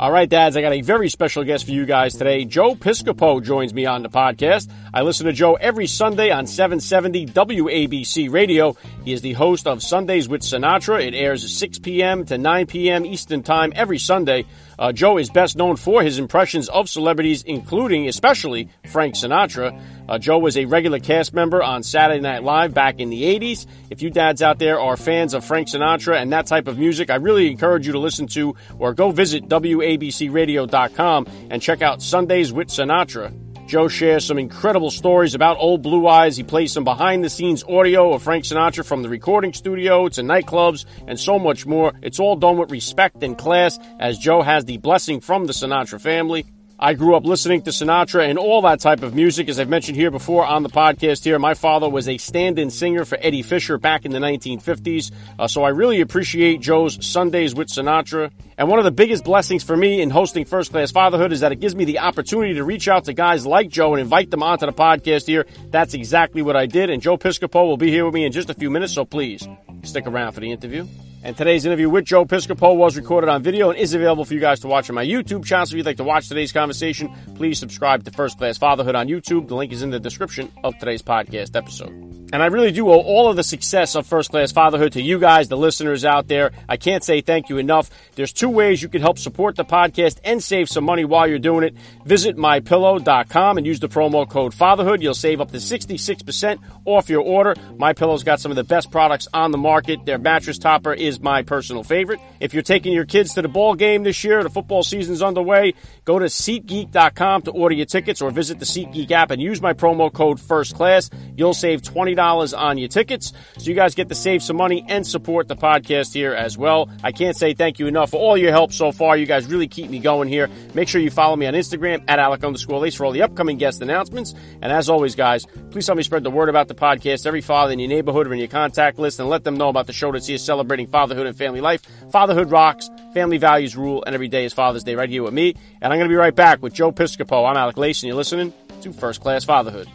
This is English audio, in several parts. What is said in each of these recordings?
All right, dads, I got a very special guest for you guys today. Joe Piscopo joins me on the podcast. I listen to Joe every Sunday on 770 WABC Radio. He is the host of Sundays with Sinatra. It airs at 6 p.m. to 9 p.m. Eastern Time every Sunday. Uh, Joe is best known for his impressions of celebrities, including, especially, Frank Sinatra. Uh, Joe was a regular cast member on Saturday Night Live back in the 80s. If you dads out there are fans of Frank Sinatra and that type of music, I really encourage you to listen to or go visit WABCRadio.com and check out Sundays with Sinatra. Joe shares some incredible stories about Old Blue Eyes. He plays some behind the scenes audio of Frank Sinatra from the recording studio to nightclubs and so much more. It's all done with respect and class as Joe has the blessing from the Sinatra family. I grew up listening to Sinatra and all that type of music. As I've mentioned here before on the podcast here, my father was a stand-in singer for Eddie Fisher back in the 1950s. Uh, so I really appreciate Joe's Sundays with Sinatra. And one of the biggest blessings for me in hosting First Class Fatherhood is that it gives me the opportunity to reach out to guys like Joe and invite them onto the podcast here. That's exactly what I did. And Joe Piscopo will be here with me in just a few minutes. So please stick around for the interview. And today's interview with Joe Piscopo was recorded on video and is available for you guys to watch on my YouTube channel. So if you'd like to watch today's conversation, please subscribe to First Class Fatherhood on YouTube. The link is in the description of today's podcast episode. And I really do owe all of the success of First Class Fatherhood to you guys, the listeners out there. I can't say thank you enough. There's two ways you can help support the podcast and save some money while you're doing it. Visit mypillow.com and use the promo code FATHERHOOD. You'll save up to 66% off your order. MyPillow's got some of the best products on the market. Their mattress topper is my personal favorite. If you're taking your kids to the ball game this year, the football season's underway, go to SeatGeek.com to order your tickets or visit the SeatGeek app and use my promo code First Class. You'll save $20 on your tickets. So you guys get to save some money and support the podcast here as well. I can't say thank you enough for all your help so far. You guys really keep me going here. Make sure you follow me on Instagram at Alec underscore Lace for all the upcoming guest announcements. And as always, guys, please help me spread the word about the podcast. Every father in your neighborhood or in your contact list and let them know about the show that's here celebrating fatherhood and family life. Fatherhood rocks, family values rule, and every day is Father's Day right here with me. And I'm going to be right back with Joe Piscopo. I'm Alec Lace, and you're listening to First Class Fatherhood.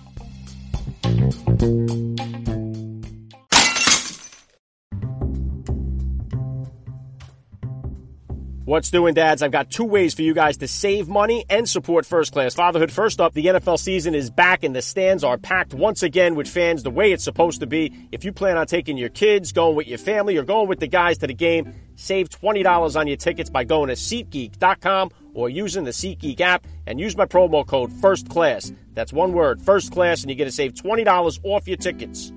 What's doing, dads? I've got two ways for you guys to save money and support first class fatherhood. First up, the NFL season is back and the stands are packed once again with fans the way it's supposed to be. If you plan on taking your kids, going with your family, or going with the guys to the game, save $20 on your tickets by going to SeatGeek.com or using the SeatGeek app and use my promo code First Class. That's one word, First Class, and you get to save $20 off your tickets.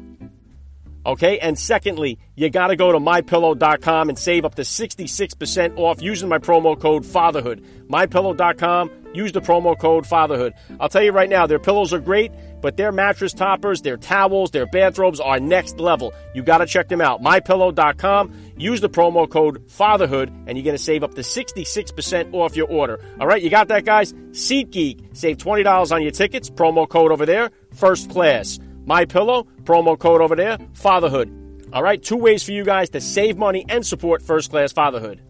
Okay, and secondly, you got to go to mypillow.com and save up to 66% off using my promo code FATHERHOOD. Mypillow.com, use the promo code FATHERHOOD. I'll tell you right now, their pillows are great, but their mattress toppers, their towels, their bathrobes are next level. You got to check them out. Mypillow.com, use the promo code FATHERHOOD, and you're going to save up to 66% off your order. All right, you got that, guys? SeatGeek, save $20 on your tickets, promo code over there, first class. My Pillow, promo code over there, fatherhood. All right, two ways for you guys to save money and support first class fatherhood.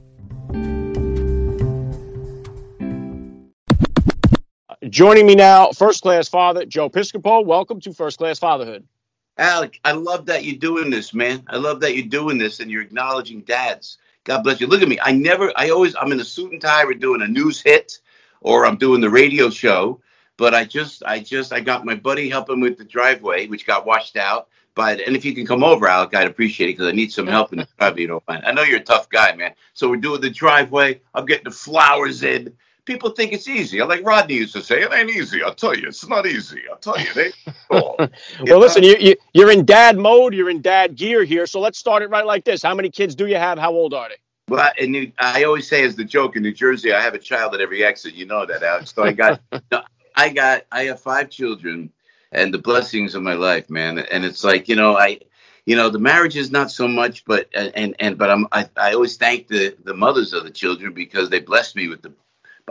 Joining me now, first class father Joe Piscopo. Welcome to First Class Fatherhood. Alec, I love that you're doing this, man. I love that you're doing this and you're acknowledging dads. God bless you. Look at me. I never, I always, I'm in a suit and tie. We're doing a news hit or I'm doing the radio show but I just, I just, I got my buddy helping with the driveway, which got washed out. But and if you can come over, Alec, I'd appreciate it because I need some help in the driveway. You don't mind. I know you're a tough guy, man. So we're doing the driveway. I'm getting the flowers in. People think it's easy. I like Rodney used to say, "It ain't easy." I'll tell you, it's not easy. I'll tell you, they. Well, listen, you, you you're in dad mode. You're in dad gear here. So let's start it right like this. How many kids do you have? How old are they? Well, and you I always say as the joke in New Jersey, I have a child at every exit. You know that, Alex. So I got I got I have five children and the blessings of my life, man. And it's like, you know, I you know, the marriage is not so much, but and and but I'm I, I always thank the the mothers of the children because they blessed me with the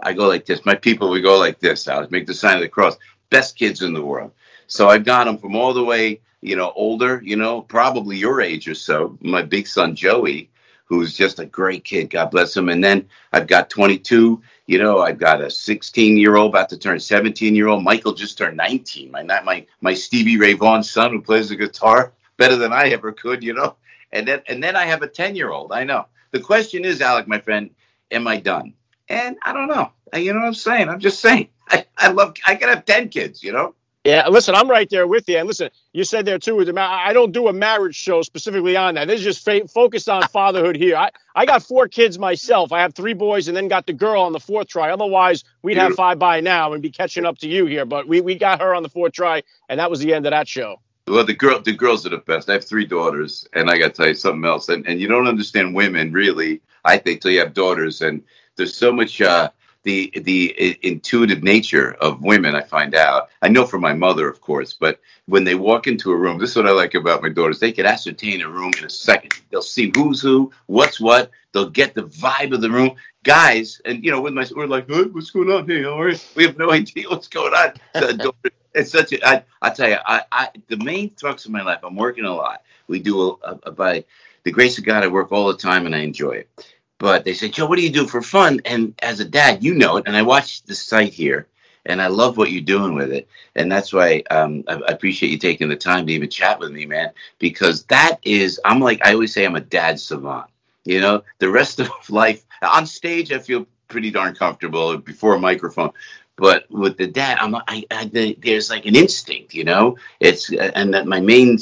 I go like this. My people we go like this. I make the sign of the cross. best kids in the world. So I've got them from all the way, you know, older, you know, probably your age or so. My big son Joey, who's just a great kid, God bless him. And then I've got 22, you know, I've got a 16 year old about to turn 17 year old. Michael just turned 19. My my my Stevie Ray Vaughan son who plays the guitar better than I ever could, you know. And then and then I have a 10 year old. I know. The question is, Alec, my friend, am I done? And I don't know. You know what I'm saying? I'm just saying. I, I love. I could have 10 kids. You know. Yeah, listen, I'm right there with you. And listen, you said there too, I don't do a marriage show specifically on that. This is just fa- focused on fatherhood here. I, I got four kids myself. I have three boys and then got the girl on the fourth try. Otherwise, we'd have five by now and be catching up to you here. But we, we got her on the fourth try, and that was the end of that show. Well, the girl, the girls are the best. I have three daughters, and I got to tell you something else. And and you don't understand women really, I think, till you have daughters. And there's so much uh, the the intuitive nature of women. I find out. I know from my mother, of course, but when they walk into a room, this is what I like about my daughters. They can ascertain a room in a second. They'll see who's who, what's what. They'll get the vibe of the room. Guys, and you know, with my we're like, hey, what's going on? Hey, how are you? We have no idea what's going on. So, it's such a. I, I tell you, I, I the main thrust of my life. I'm working a lot. We do a, a, a by the grace of God. I work all the time and I enjoy it but they said, Joe, what do you do for fun? And as a dad, you know it. And I watched the site here and I love what you're doing with it. And that's why um, I, I, appreciate you taking the time to even chat with me, man, because that is, I'm like, I always say I'm a dad savant. You know, the rest of life on stage, I feel pretty darn comfortable before a microphone. But with the dad, I'm I, I, there's like an instinct, you know. It's and that my main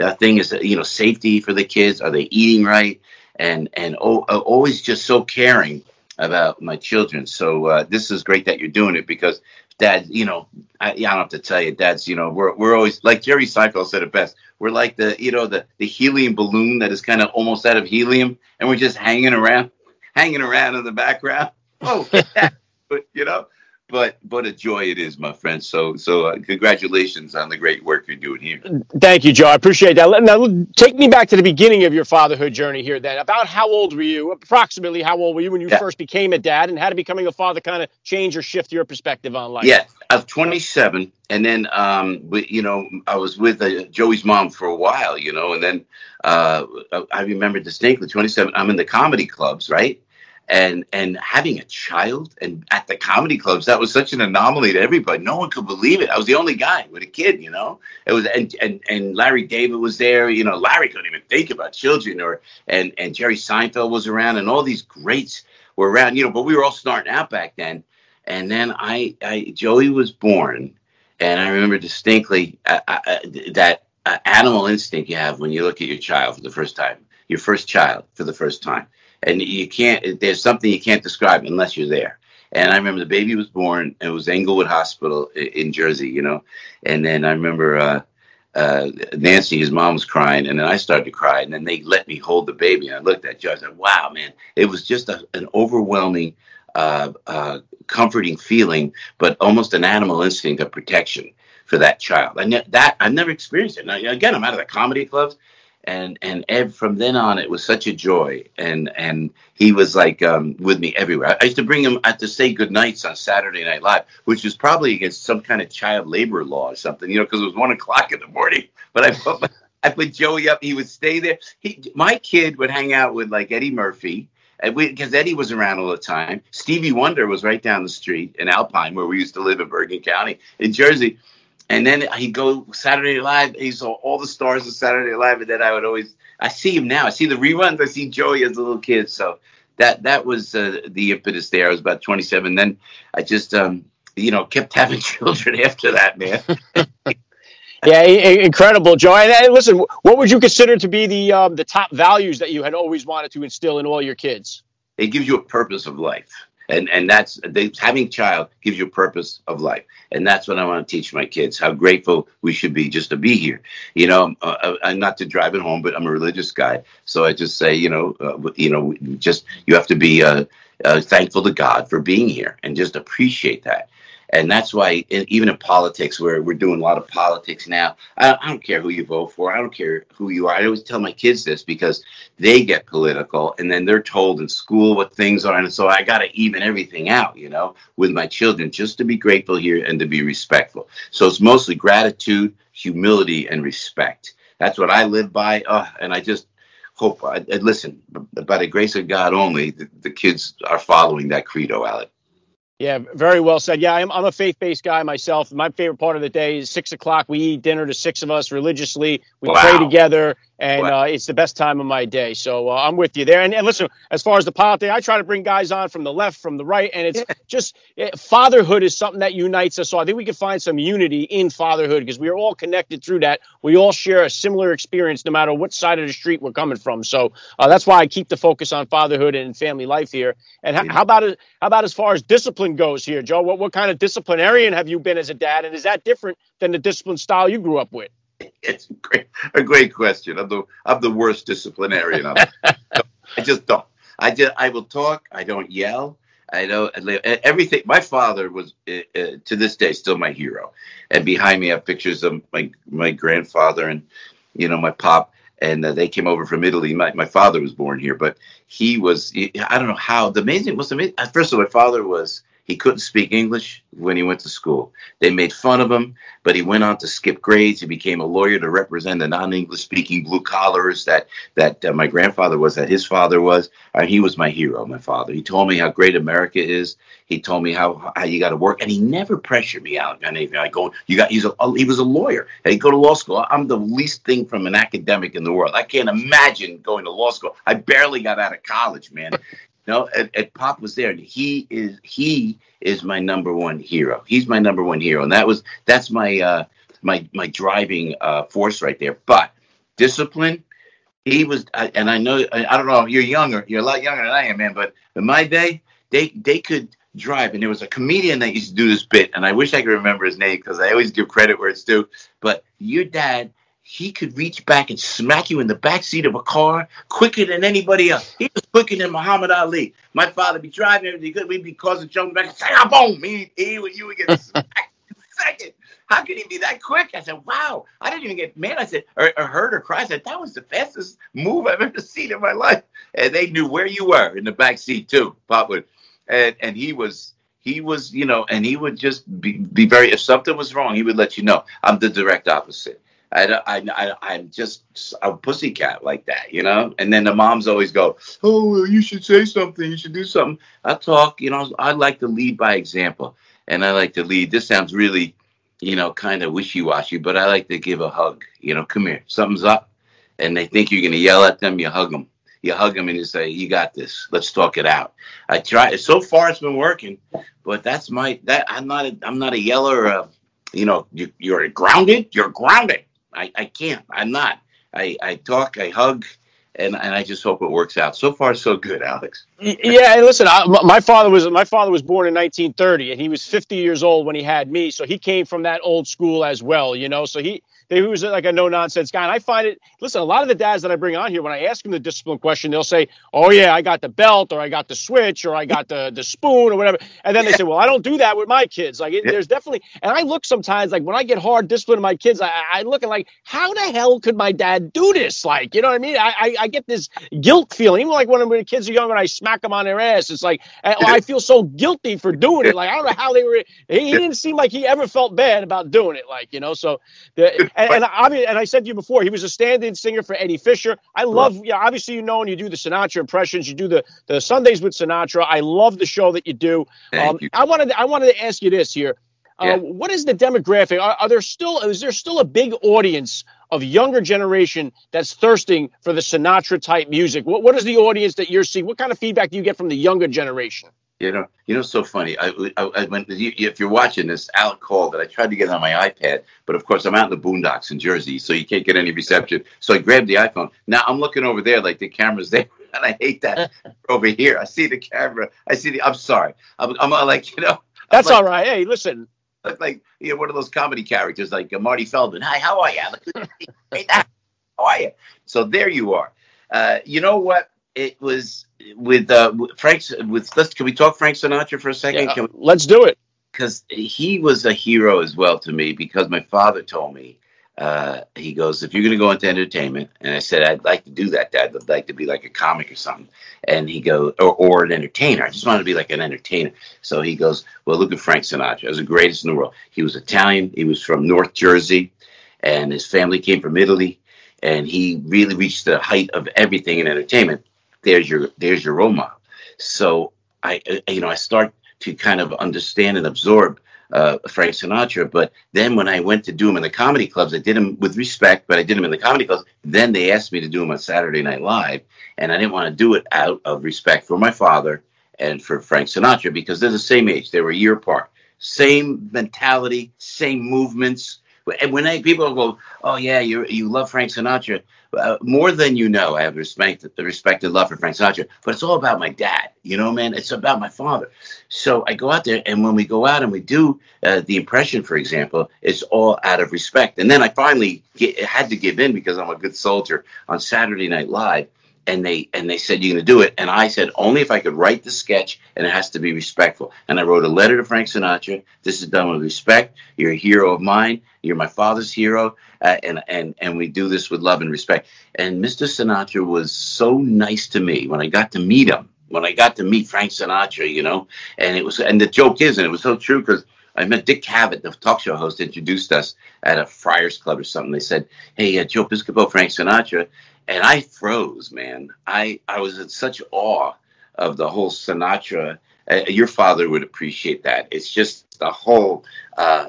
uh, thing is you know safety for the kids. Are they eating right? And and uh, always just so caring about my children. So uh, this is great that you're doing it because dad, you know, I, I, don't have to tell you, dad's, you know, we're we're always like Jerry Seinfeld said it best. We're like the you know the the helium balloon that is kind of almost out of helium, and we're just hanging around, hanging around in the background. Oh, but you know, but but a joy it is, my friend. So so uh, congratulations on the great work you're doing here. Thank you, Joe. I appreciate that. Now take me back to the beginning of your fatherhood journey here. Then about how old were you? Approximately how old were you when you yeah. first became a dad, and how did becoming a father kind of change or shift your perspective on life? Yeah, I was 27, and then um, you know I was with uh, Joey's mom for a while, you know, and then uh, I remember distinctly 27. I'm in the comedy clubs, right? And and having a child and at the comedy clubs that was such an anomaly to everybody. No one could believe it. I was the only guy with a kid you know? It was and and, and larry david was there you know? Larry couldn't even think about children or and and jerry seinfeld was around and all these greats were around you know? But we were all starting out back then. And then i i joey was born and i remember distinctly uh, uh, uh that uh, animal instinct you have when you look at your child for the first time your first child for the first time and you can't. There's something you can't describe unless you're there. And I remember the baby was born. It was Englewood Hospital in Jersey, you know. And then I remember uh, uh, Nancy, his mom, was crying, and then I started to cry. And then they let me hold the baby. And I looked at Joe. I said, "Wow, man!" It was just a, an overwhelming, uh, uh, comforting feeling, but almost an animal instinct of protection for that child. And that I've never experienced it. Now, again, I'm out of the comedy clubs, and and Ed, from then on it was such a joy. And and he was like um, with me everywhere. I used to bring him I had to say good nights on saturday night live which was probably against some kind of child labor law or something you know because it was one o'clock in the morning. But i put i put joey up. He would stay there. He my kid would hang out with like eddie murphy. Because Eddie was around all the time. Stevie Wonder was right down the street in Alpine, where we used to live in Bergen County, in Jersey. And then he'd go Saturday Live. He saw all the stars of Saturday Live, and then I would always I see him now. I see the reruns. I see Joey as a little kid. So that that was uh, the impetus there. I was about 27. Then I just um, you know kept having children after that, man. yeah, incredible, Joe. And, listen, what would you consider to be the um, the top values that you had always wanted to instill in all your kids? It gives you a purpose of life and and that's they, having child gives you purpose of life. And that's what i want to teach my kids how grateful we should be just to be here. You know uh, uh, not to drive it home but i'm a religious guy. So i just say you know uh, you know just you have to be uh, uh, thankful to god for being here and just appreciate that And that's why, even in politics, where we're doing a lot of politics now, I, don't care who you vote for. I don't care who you are. I always tell my kids this because they get political and then they're told in school what things are. And so I got to even everything out, you know, with my children just to be grateful here and to be respectful. So it's mostly gratitude, humility, and respect. That's what I live by. Uh, and I just, hope. I, I, listen, by the grace of God only, the, the kids are following that credo, Alec. Yeah, very well said. Yeah, I'm, I'm a faith based guy myself. My favorite part of the day is six o'clock. We eat dinner to six of us religiously. We wow. pray together, and uh, it's the best time of my day. So uh, I'm with you there. And, and, listen, as far as the politics, I try to bring guys on from the left, from the right, and it's yeah. just it, fatherhood is something that unites us. So I think we can find some unity in fatherhood because we are all connected through that. We all share a similar experience, no matter what side of the street we're coming from. So uh, that's why I keep the focus on fatherhood and family life here. And how, how about how about as far as discipline goes here, Joe? What what kind of disciplinarian have you been as a dad, and is that different than the discipline style you grew up with? it's a great, a great question. I'm the I'm the worst disciplinarian. I just don't. I just I will talk. I don't yell. I know everything. My father was uh, uh, to this day still my hero, and behind me I have pictures of my my grandfather and you know my pop, and uh, they came over from Italy. My my father was born here, but he was I don't know how the amazing was amazing. First of all, my father was he couldn't speak English when he went to school. They made fun of him, but he went on to skip grades. He became a lawyer to represent the non-English speaking blue collars that that uh, my grandfather was, that his father was. Uh, he was my hero, my father. He told me how great America is. He told me how how you got to work, and he never pressured me out on anything. I go, you got. He's a he was a lawyer. He go to law school. I'm the least thing from an academic in the world. I can't imagine going to law school. I barely got out of college, man. No, and, Pop was there, and he is he is my number one hero. He's my number one hero, and that was that's my uh, my my driving uh, force right there. But discipline, he was, and I know I don't know. You're younger, you're a lot younger than I am, man. But in my day, they they could drive, and there was a comedian that used to do this bit, and I wish I could remember his name because I always give credit where it's due. But your dad he could reach back and smack you in the back seat of a car quicker than anybody else. He was quicker than Muhammad Ali. My father be driving, he could we'd be causing jumping back say, ah, boom, he, he, you would get smacked in a second. How could he be that quick? I said, wow. I didn't even get mad. I said, or, or heard or cry. I said, that was the fastest move I've ever seen in my life. And they knew where you were in the back seat too, Pop would. And, and he was, he was, you know, and he would just be, be very, if something was wrong, he would let you know. I'm the direct opposite. I, I, I, am just a pussycat like that, you know? And then the moms always go, Oh, you should say something. You should do something. I talk, you know, I like to lead by example. And I like to lead. This sounds really, you know, kind of wishy washy, but I like to give a hug. You know, come here, something's up. And they think you're going to yell at them, you hug them. You hug them and you say, You got this. Let's talk it out. I try. So far, it's been working, but that's my, that I'm not, a, I'm not a yeller. Uh, you know, you, you're grounded. You're grounded I, I can't. I'm not. I, I talk, I hug, and, and I just hope it works out. So far, so good, Alex. yeah, listen, I, my father was my father was born in 1930, and he was 50 years old when he had me, so he came from that old school as well, you know. So he he was like a no nonsense guy. And I find it, listen, a lot of the dads that I bring on here, when I ask them the discipline question, they'll say, oh, yeah, I got the belt or I got the switch or I got the, the spoon or whatever. And then they say, well, I don't do that with my kids. Like, it, there's definitely, and I look sometimes, like, when I get hard discipline to my kids, I, I look at like, how the hell could my dad do this? Like, you know what I mean? I, I, I get this guilt feeling. Even like when, when the kids are young and I smack them on their ass, it's like, I, feel so guilty for doing it. Like, I don't know how they were, he, he didn't seem like he ever felt bad about doing it. Like, you know, so, the, and, and I mean, and I said to you before, he was a stand-in singer for Eddie Fisher. I love, yeah, obviously you know, and you do the Sinatra impressions, you do the the Sundays with Sinatra. I love the show that you do. Um, you. I wanted, I wanted to ask you this here. Uh, yeah. what is the demographic? Are, are, there still is there still a big audience of younger generation that's thirsting for the Sinatra type music? What what is the audience that you're seeing? What kind of feedback do you get from the younger generation? You know, you know, so funny. I, I, I went. if you're watching this, Alec called that I tried to get on my iPad, but of course I'm out in the boondocks in Jersey, so you can't get any reception. So I grabbed the iPhone. Now I'm looking over there, like the camera's there, and I hate that over here. I see the camera. I see the. I'm sorry. I'm, I'm like, you know. That's like, all right. Hey, listen. Look like you know one of those comedy characters, like uh, Marty Feldman. Hi, how are you? hey, how are you? So there you are. Uh, you know what? It was with uh, Frank. With let's can we talk Frank Sinatra for a second? Yeah, we, let's do it. because he was a hero as well to me because my father told me uh, he goes, if you're going to go into entertainment, and I said, I'd like to do that, Dad. I'd like to be like a comic or something. And he goes, or, or an entertainer. I just want to be like an entertainer. So he goes, well, look at Frank Sinatra. He was the greatest in the world. He was Italian. He was from North Jersey, and his family came from Italy. And he really reached the height of everything in entertainment. There's your, there's your role model. So I, you know, I start to kind of understand and absorb uh, Frank Sinatra. But then when I went to do him in the comedy clubs, I did him with respect, but I did him in the comedy clubs. Then they asked me to do him on Saturday Night Live, and I didn't want to do it out of respect for my father and for Frank Sinatra because they're the same age. They were a year apart. Same mentality, same movements. And when I, people go, "Oh yeah, you you love Frank Sinatra," uh, more than you know, I have respect, respect and love for Frank Sinatra, but it's all about my dad. You know, man, it's about my father. So I go out there, and when we go out and we do uh, the impression, for example, it's all out of respect. And then I finally get, had to give in because I'm a good soldier on Saturday Night Live and they and they said you're going to do it? And i said only if i could write the sketch and it has to be respectful. And i wrote a letter to frank sinatra. This is done with respect. You're a hero of mine. You're my father's hero uh, and and and we do this with love and respect. And mr sinatra was so nice to me when i got to meet him when i got to meet frank sinatra you know? And it was and the joke is and it was so true because I met Dick Cavett, the talk show host, introduced us at a Friars Club or something. They said, "Hey, uh, Joe Piscopo, Frank Sinatra," and I froze, man. I I was in such awe of the whole Sinatra. Uh, your father would appreciate that. It's just the whole uh,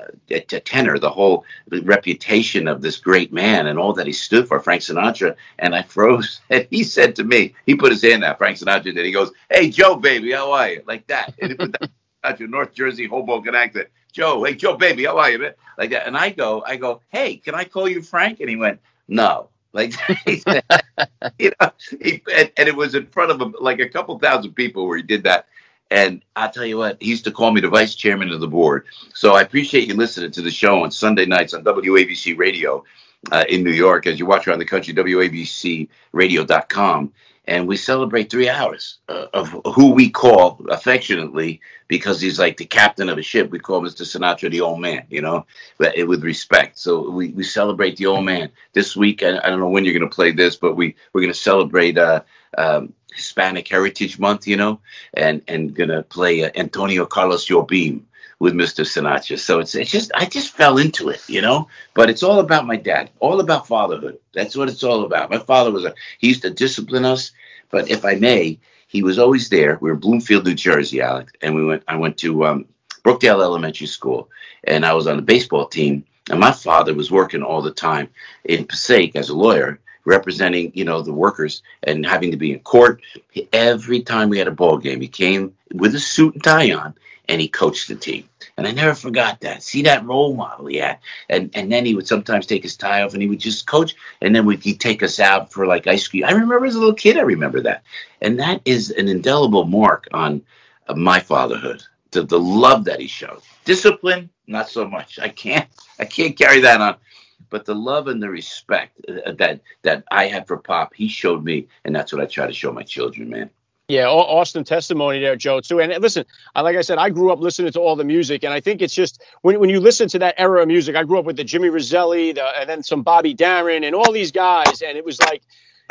tenor, the whole reputation of this great man, and all that he stood for, Frank Sinatra. And I froze. And he said to me, he put his hand out, Frank Sinatra did. He goes, "Hey, Joe, baby, how are you?" Like that. And that North Jersey Hoboken accent. Joe, hey, Joe, baby, how are you, man? Like that. And I go, I go, hey, can I call you Frank? And he went, no. Like, you know, he, and, and, it was in front of like a couple thousand people where he did that. And I'll tell you what, he used to call me the vice chairman of the board. So I appreciate you listening to the show on Sunday nights on WABC Radio uh, in New York. As you watch around the country, WABCRadio.com and we celebrate three hours uh, of who we call affectionately because he's like the captain of a ship. We call Mr. Sinatra the old man, you know, but with respect. So we, we celebrate the old man this week. I, I don't know when you're going to play this, but we we're going to celebrate uh, um, Hispanic Heritage Month, you know, and and going to play uh, Antonio Carlos Jobim with Mr. Sinatra. So it's it's just I just fell into it, you know. But it's all about my dad, all about fatherhood. That's what it's all about. My father was a he used to discipline us, but if I may, he was always there. We were in Bloomfield, New Jersey, Alex, and we went. I went to um, Brookdale Elementary School, and I was on the baseball team. And my father was working all the time in Passaic as a lawyer, representing you know the workers and having to be in court every time we had a ball game he came with a suit and tie on and he coached the team and I never forgot that. See that role model he had. And and then he would sometimes take his tie off and he would just coach. And then he'd take us out for like ice cream. I remember as a little kid, I remember that. And that is an indelible mark on uh, my fatherhood. The, the love that he showed. Discipline, not so much. I can't I can't carry that on. But the love and the respect uh, that that I had for Pop, he showed me, and that's what I try to show my children, man. Yeah, Austin testimony there, Joe, too. And listen, like I said, I grew up listening to all the music, and I think it's just when, when you listen to that era of music, I grew up with the Jimmy Roselli, the, and then some Bobby Darin, and all these guys, and it was like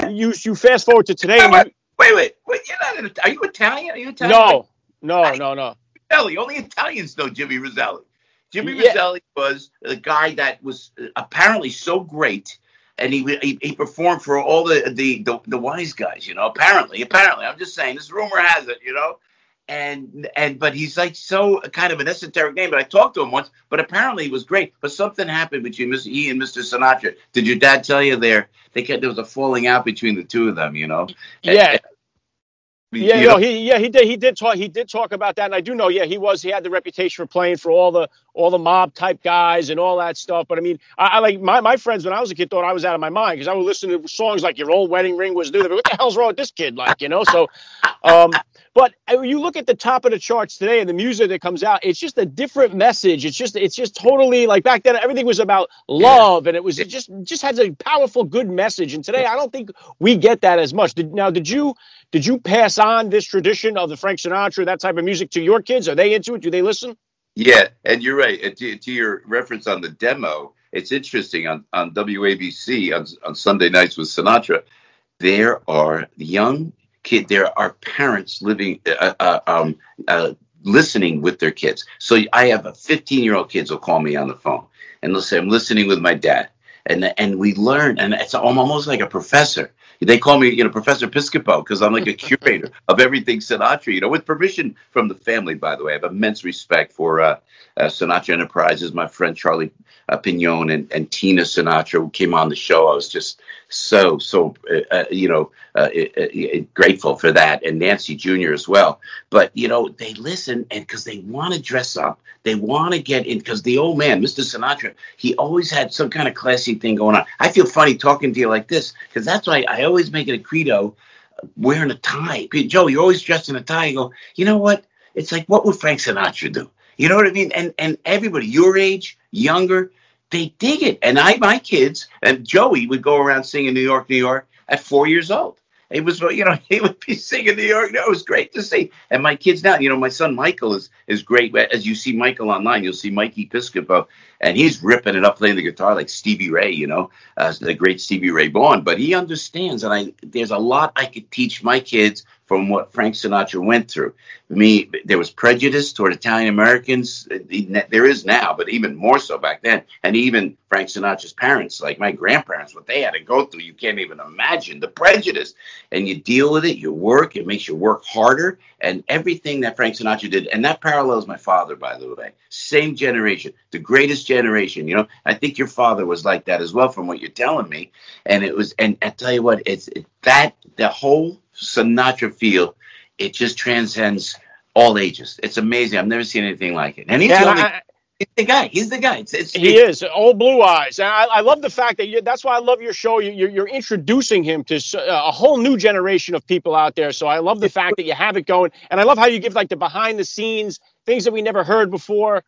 you you fast forward to today. Wait, you, wait, wait, wait, you're not. Are you Italian? Are you Italian? No, no, I, no, no. Roselli. Only Italians know Jimmy Roselli. Jimmy yeah. Roselli was a guy that was uh, apparently so great and he, he, he performed for all the, the, the the wise guys, you know. Apparently, apparently, I'm just saying. This rumor has it, you know. And and but he's like so kind of an esoteric name. But I talked to him once. But apparently, he was great. But something happened between Mr. he and Mr. Sinatra. Did your dad tell you there? They kept, there was a falling out between the two of them, you know. Yeah. And, yeah, you know, he yeah he did he did talk he did talk about that, and I do know yeah he was he had the reputation for playing for all the all the mob type guys and all that stuff. But I mean, I, I like my, my friends when I was a kid thought I was out of my mind because I would listen to songs like "Your Old Wedding Ring Was New." What the hell's wrong with this kid? Like you know, so um, but uh, you look at the top of the charts today and the music that comes out, it's just a different message. It's just it's just totally like back then everything was about love and it was it just just has a powerful good message. And today I don't think we get that as much. Did, now did you did you pass on this tradition of the Frank Sinatra that type of music to your kids? Are they into it? Do they listen? Yeah, and you're right. To, to, your reference on the demo, it's interesting on, on WABC on, on Sunday nights with Sinatra. There are young kids. There are parents living, uh, uh, um, uh, listening with their kids. So I have a 15 year old kids will call me on the phone and they'll say, "I'm listening with my dad," and and we learn, and it's almost like a professor they call me, you know, Professor Piscopo because I'm like a curator of everything Sinatra, you know, with permission from the family, by the way. I have immense respect for uh, uh, Sinatra Enterprises, my friend Charlie uh, Pignone and, and Tina Sinatra, who came on the show. I was just so, so, uh, uh, you know, uh, grateful for that. And Nancy Jr. as well. But, you know, they listen and because they want to dress up, they want to get in because the old man, Mr. Sinatra, he always had some kind of classy thing going on. I feel funny talking to you like this because that's why I always make it a credo wearing a tie. Joe, you're always dressed in a tie. You go, you know what? It's like, what would Frank Sinatra do? You know what I mean? And and everybody your age, younger, they dig it. And I, my kids, and Joey would go around singing New York, New York at four years old. It was, you know, he would be singing New York. It was great to see. And my kids now, you know, my son Michael is is great. As you see Michael online, you'll see Mikey Piscopo, and he's ripping it up playing the guitar like Stevie Ray, you know, uh, the great Stevie Ray Vaughan. But he understands, and I there's a lot I could teach my kids from what Frank Sinatra went through. Me, there was prejudice toward Italian Americans. There is now, but even more so back then. And even Frank Sinatra's parents, like my grandparents, what they had to go through, you can't even imagine the prejudice. And you deal with it, you work, it makes you work harder, and everything that Frank Sinatra did. And that parallels my father, by the way. Same generation, the greatest generation. You know, I think your father was like that as well, from what you're telling me. And it was, and I tell you what, it's it, that the whole Sinatra feel, it just transcends all ages. It's amazing. I've never seen anything like it. And he's yeah, the only. I, he's the guy. He's the guy. It's, it's, he it's, is old blue eyes. And I, I love the fact that you, that's why I love your show. You, are you're introducing him to uh, a whole new generation of people out there. So I love the fact that you have it going, and I love how you give like the behind the scenes things that we never heard before.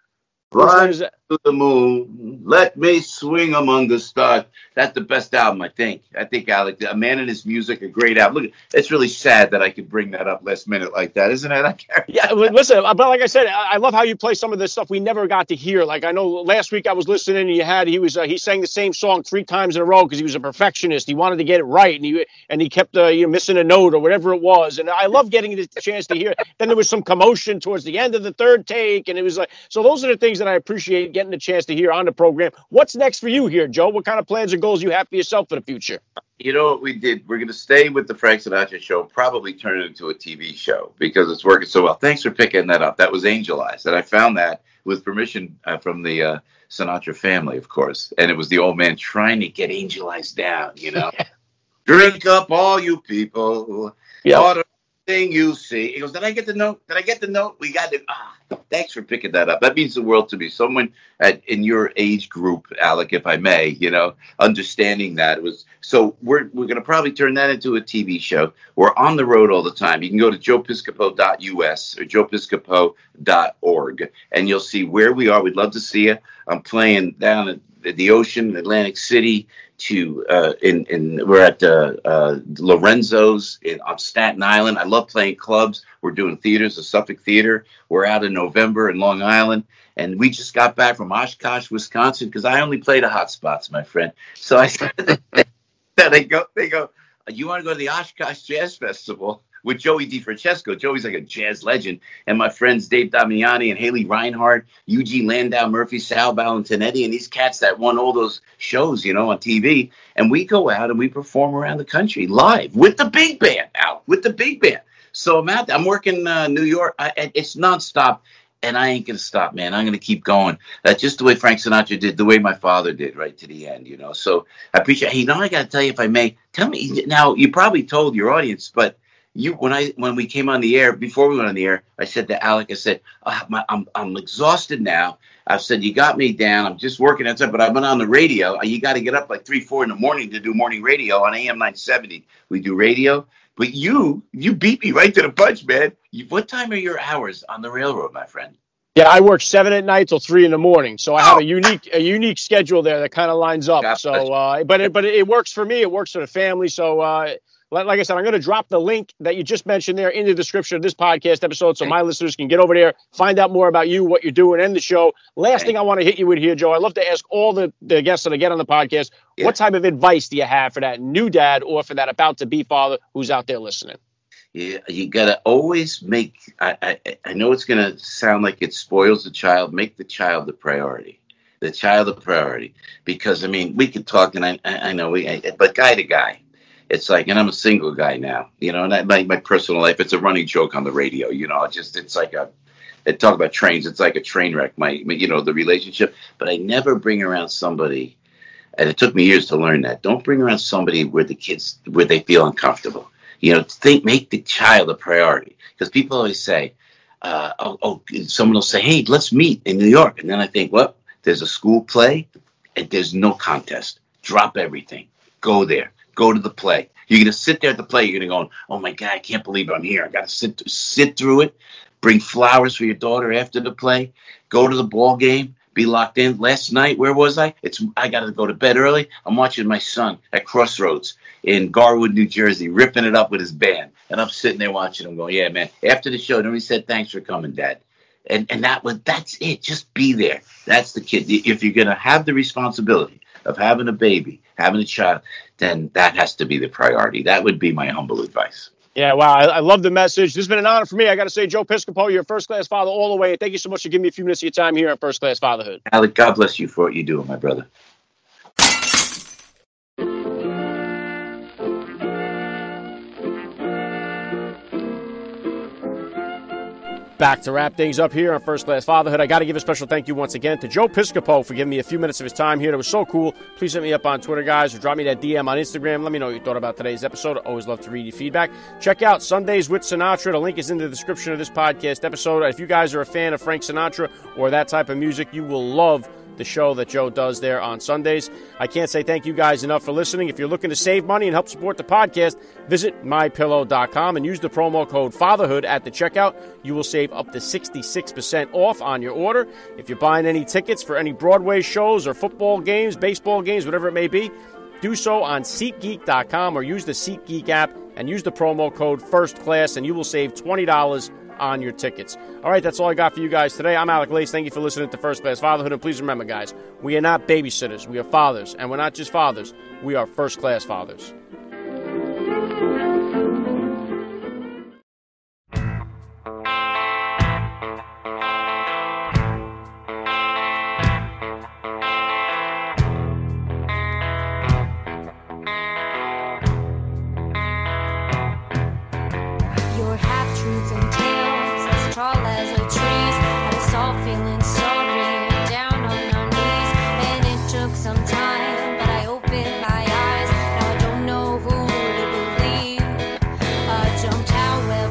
Fly to the moon, let me swing among the stars. That's the best album, I think. I think Alec, A Man and His Music, a great album. Look, it's really sad that I could bring that up last minute like that, isn't it? yeah, listen, but like I said, I love how you play some of this stuff we never got to hear. Like I know last week I was listening, and you had he was uh, he sang the same song three times in a row because he was a perfectionist. He wanted to get it right, and he and he kept uh, you know missing a note or whatever it was. And I love getting the chance to hear. It. Then there was some commotion towards the end of the third take, and it was like so. Those are the things that I appreciate getting the chance to hear on the program. What's next for you here, Joe? What kind of plans and goals you have for yourself for the future? You know what we did? We're going to stay with the Frank Sinatra show, probably turn it into a TV show because it's working so well. Thanks for picking that up. That was Angel Eyes, and I found that with permission uh, from the uh, Sinatra family, of course. And it was the old man trying to get Angel Eyes down, you know. Drink up, all you people. Yeah thing you see. He goes, Did I get the note? Did I get the note? We got it. Ah, thanks for picking that up. That means the world to me. Someone at, in your age group, Alec, if I may, you know, understanding that was so we're we're gonna probably turn that into a TV show. We're on the road all the time. You can go to joepiscopo.us or joepiscopo.org and you'll see where we are. We'd love to see you. I'm playing down at the ocean, Atlantic City, to uh, in in we're at uh, uh, Lorenzo's in, on Staten Island. I love playing clubs. We're doing theaters, the Suffolk Theater. We're out in November in Long Island, and we just got back from Oshkosh, Wisconsin, because I only play the hot spots, my friend. So I said, they go, they go, you want to go to the Oshkosh Jazz Festival? with Joey DeFrancesco. Joey's like a jazz legend. And my friends Dave Damiani and Haley Reinhart, Eugene Landau, Murphy, Sal Valentinetti, and these cats that won all those shows, you know, on TV. And we go out and we perform around the country live with the big band out, with the big band. So I'm out. I'm working uh, New York. I, it's nonstop and I ain't gonna stop, man. I'm gonna keep going. That's just the way Frank Sinatra did, the way my father did, right to the end, you know. So I appreciate. Hey, now I gotta tell you, if I may, tell me now. You probably told your audience, but you when I when we came on the air before we went on the air, I said to Alec, I said, oh, my, I'm I'm exhausted now. I've said you got me down. I'm just working outside, but I've been on the radio. You got to get up like three, four in the morning to do morning radio on AM 970. We do radio, but you you beat me right to the punch, man. You, what time are your hours on the railroad, my friend? Yeah, I work seven at night till three in the morning, so I have oh. a unique a unique schedule there that kind of lines up. so, uh, but it, but it works for me. It works for the family. So uh, like I said, I'm going to drop the link that you just mentioned there in the description of this podcast episode so my listeners can get over there, find out more about you, what you're doing, and the show. Last thing I want to hit you with here, Joe, I love to ask all the, the guests that I get on the podcast yeah. what type of advice do you have for that new dad or for that about to be father who's out there listening? Yeah, you gotta always make. I, I, I know it's gonna sound like it spoils the child. Make the child the priority the child a priority because I mean we could talk and I I know we but guy to guy it's like, and I'm a single guy now, you know, and I, my, my personal life, it's a running joke on the radio, you know, just, it's like a, it talk about trains, it's like a train wreck, my, you know, the relationship, but I never bring around somebody, and it took me years to learn that. Don't bring around somebody where the kids, where they feel uncomfortable. You know, think, make the child a priority. Because people always say, uh, oh, oh, someone will say, hey, let's meet in New York. And then I think, well, there's a school play and there's no contest. Drop everything. Go there go to the play. You're going to sit there at the play. You're going to go, oh my God, I can't believe I'm here. I got to sit sit through it. Bring flowers for your daughter after the play. Go to the ball game. Be locked in. Last night, where was I? It's I got to go to bed early. I'm watching my son at Crossroads in Garwood, New Jersey, ripping it up with his band, and I'm sitting there watching him. Going, yeah, man. After the show, nobody said thanks for coming, Dad and and that was that's it. Just be there. That's the kid. If you're gonna have the responsibility of having a baby, having a child, then that has to be the priority. That would be my humble advice. Yeah, wow. I, I love the message. This has been an honor for me. I got to say, Joe Piscopo, you're a first class father all the way. Thank you so much for giving me a few minutes of your time here at First Class Fatherhood. Alec, God bless you for what you do, my brother. Back to wrap things up here on First Class Fatherhood. I got to give a special thank you once again to Joe Piscopo for giving me a few minutes of his time here. That was so cool. Please hit me up on Twitter, guys, or drop me that DM on Instagram. Let me know what you thought about today's episode. I always love to read your feedback. Check out Sundays with Sinatra. The link is in the description of this podcast episode. If you guys are a fan of Frank Sinatra or that type of music, you will love the show that Joe does there on Sundays. I can't say thank you guys enough for listening. If you're looking to save money and help support the podcast, visit mypillow.com and use the promo code fatherhood at the checkout. You will save up to 66% off on your order. If you're buying any tickets for any Broadway shows or football games, baseball games, whatever it may be, do so on SeatGeek.com or use the SeatGeek app and use the promo code First Class, and you will save $20 on your tickets. All right, that's all I got for you guys today. I'm Alec Lace. Thank you for listening to First Class Fatherhood. And please remember, guys, we are not babysitters. We are fathers. And we're not just fathers, we are first class fathers.